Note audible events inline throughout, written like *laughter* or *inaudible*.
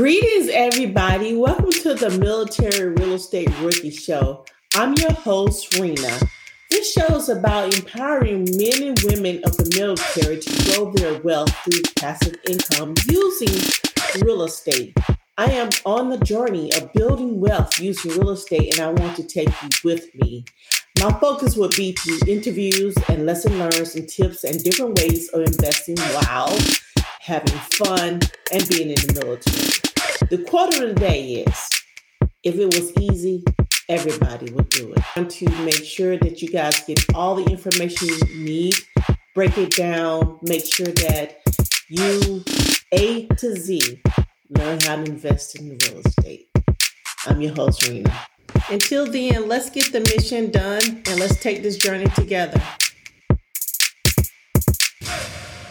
Greetings, everybody. Welcome to the Military Real Estate Rookie Show. I'm your host, Rena. This show is about empowering men and women of the military to grow their wealth through passive income using real estate. I am on the journey of building wealth using real estate, and I want to take you with me. My focus will be through interviews and lesson learns and tips and different ways of investing while having fun and being in the military. The quote of the day is if it was easy, everybody would do it. To make sure that you guys get all the information you need, break it down, make sure that you A to Z learn how to invest in real estate. I'm your host, Rena. Until then, let's get the mission done and let's take this journey together.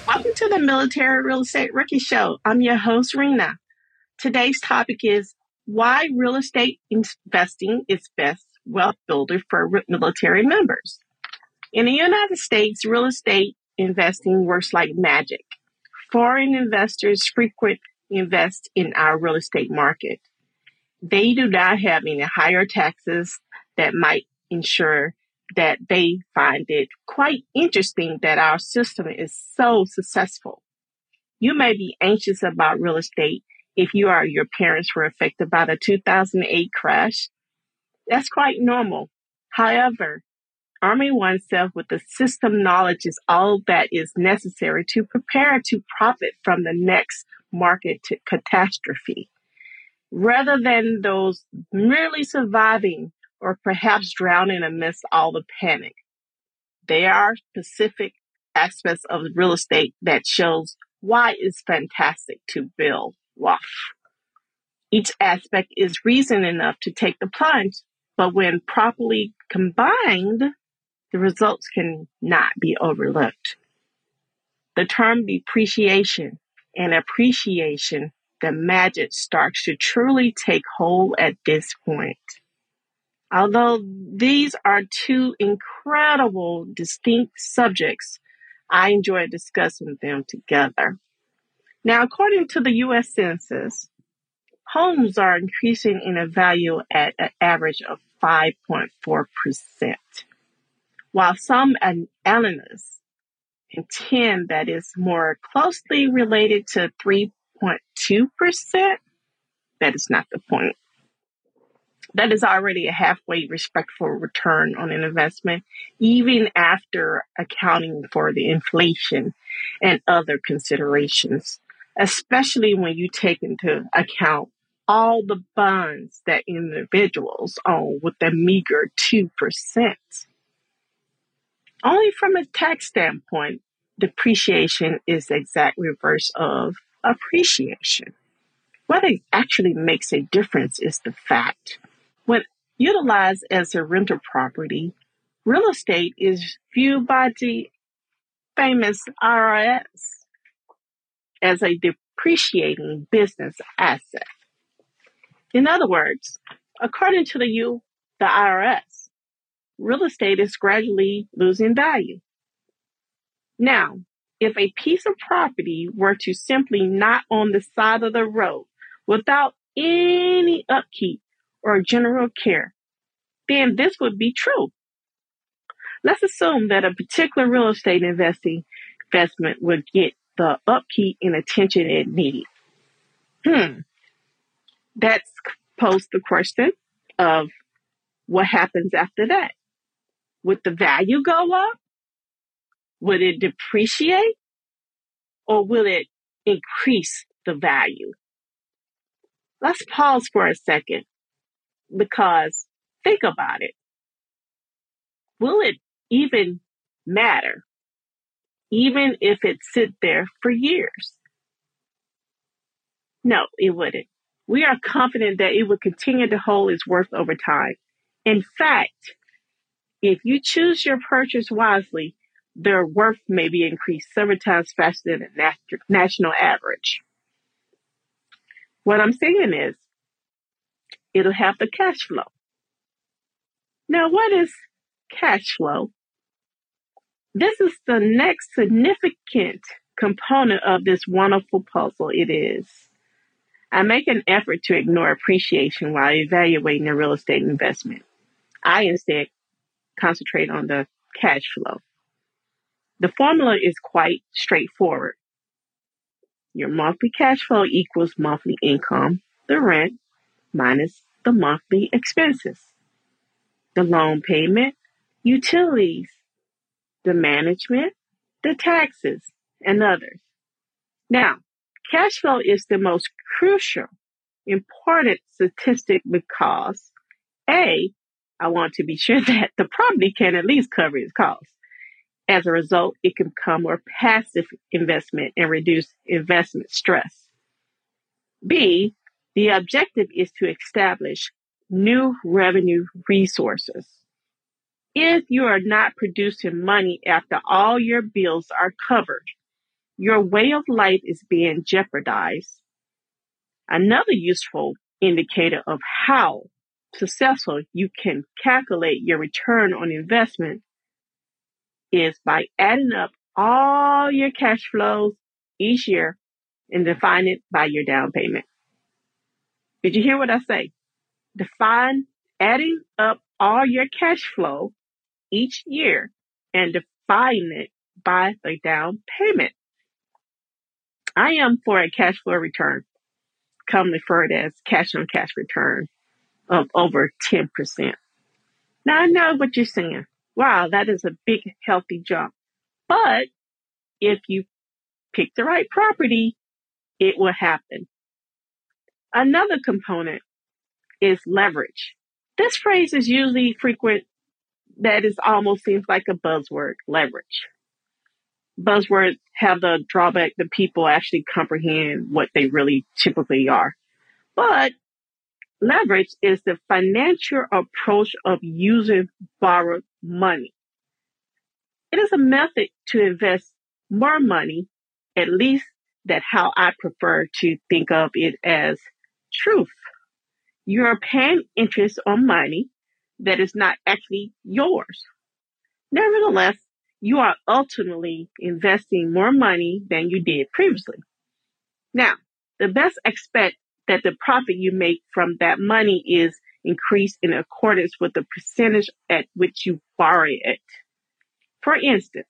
Welcome to the Military Real Estate Rookie Show. I'm your host, Rena. Today's topic is why real estate investing is best wealth builder for military members. In the United States, real estate investing works like magic. Foreign investors frequent invest in our real estate market. They do not have any higher taxes that might ensure that they find it quite interesting that our system is so successful. You may be anxious about real estate if you or your parents were affected by the 2008 crash. That's quite normal. However, arming oneself with the system knowledge is all that is necessary to prepare to profit from the next market catastrophe. Rather than those merely surviving or perhaps drowning amidst all the panic. There are specific aspects of real estate that shows why it's fantastic to build Each aspect is reason enough to take the plunge, but when properly combined, the results can not be overlooked. The term depreciation and appreciation, the magic starts to truly take hold at this point. Although these are two incredible, distinct subjects, I enjoy discussing them together. Now, according to the U.S. Census, homes are increasing in value at an average of 5.4%, while some analysts contend that is more closely related to 3.2%. That is not the point that is already a halfway respectful return on an investment, even after accounting for the inflation and other considerations, especially when you take into account all the bonds that individuals own with a meager 2%. Only from a tax standpoint, depreciation is the exact reverse of appreciation. What actually makes a difference is the fact when utilized as a rental property, real estate is viewed by the famous IRS as a depreciating business asset. In other words, according to the U, the IRS, real estate is gradually losing value. Now, if a piece of property were to simply not on the side of the road without any upkeep or general care, then this would be true. Let's assume that a particular real estate investing investment would get the upkeep and attention it needs. Hmm. That's posed the question of what happens after that. Would the value go up? Would it depreciate? Or will it increase the value? Let's pause for a second because think about it. Will it even matter? Even if it sit there for years? No, it wouldn't. We are confident that it will continue to hold its worth over time. In fact, if you choose your purchase wisely, their worth may be increased several times faster than the national average. What I'm saying is, it'll have the cash flow. Now, what is cash flow? This is the next significant component of this wonderful puzzle. It is. I make an effort to ignore appreciation while evaluating a real estate investment. I instead concentrate on the cash flow. The formula is quite straightforward. Your monthly cash flow equals monthly income, the rent, minus the monthly expenses, the loan payment, utilities, the management, the taxes, and others. Now, cash flow is the most crucial, important statistic because A, I want to be sure *laughs* that the property can at least cover its costs. As a result, it can become more passive investment and reduce investment stress. B, the objective is to establish new revenue resources. If you are not producing money after all your bills are covered, your way of life is being jeopardized. Another useful indicator of how successful you can calculate your return on investment is by adding up all your cash flows each year and define it by your down payment. Did you hear what I say? Define adding up all your cash flow each year and define it by the down payment. I am for a cash flow return, commonly referred as cash on cash return of over 10%. Now I know what you're saying. Wow, that is a big healthy jump. But if you pick the right property, it will happen. Another component is leverage. This phrase is usually frequent that is almost seems like a buzzword, leverage. Buzzwords have the drawback that people actually comprehend what they really typically are. But leverage is the financial approach of using borrowed money. It is a method to invest more money, at least that how I prefer to think of it as truth. You are paying interest on money that is not actually yours. Nevertheless, you are ultimately investing more money than you did previously. Now, the best expect that the profit you make from that money is increased in accordance with the percentage at which you borrow it. For instance,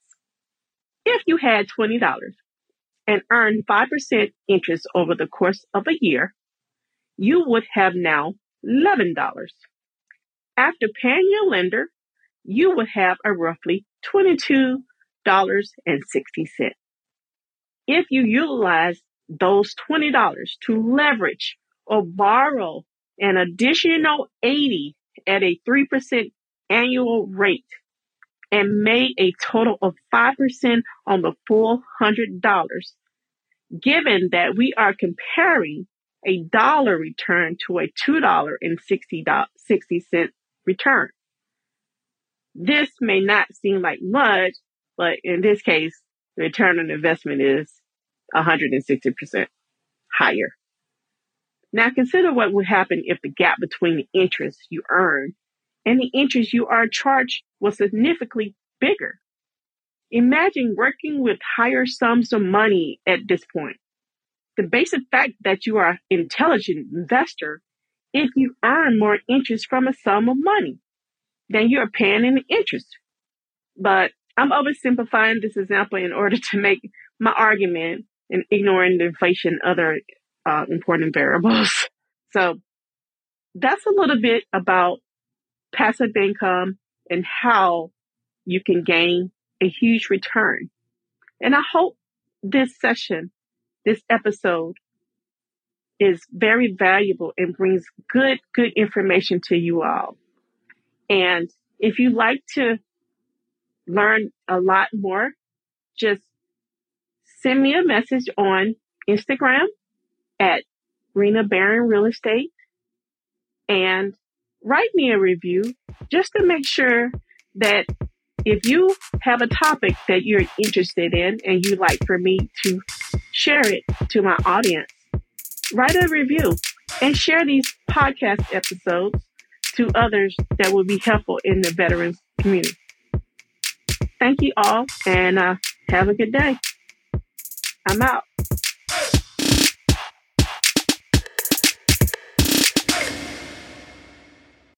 if you had $20 and earned 5% interest over the course of a year, you would have now $11. After paying your lender, you would have a roughly $22.60. If you utilize those $20 to leverage or borrow an additional 80 at a 3% annual rate and made a total of 5% on the full $100, given that we are comparing a dollar return to a $2.60 return. This may not seem like much, but in this case, the return on investment is 160% higher. Now consider what would happen if the gap between the interest you earn and the interest you are charged was significantly bigger. Imagine working with higher sums of money at this point. The basic fact that you are an intelligent investor if you earn more interest from a sum of money than you are paying in interest. But I'm oversimplifying this example in order to make my argument and ignoring the inflation other uh, important variables. *laughs* So that's a little bit about passive income and how you can gain a huge return. And I hope this session, this episode is very valuable and brings good, good information to you all. And if you like to learn a lot more, just send me a message on Instagram at Rena Barron Real Estate and write me a review just to make sure that if you have a topic that you're interested in and you'd like for me to share it to my audience, write a review and share these podcast episodes to others that will be helpful in the veterans community. Thank you all and uh, have a good day. I'm out.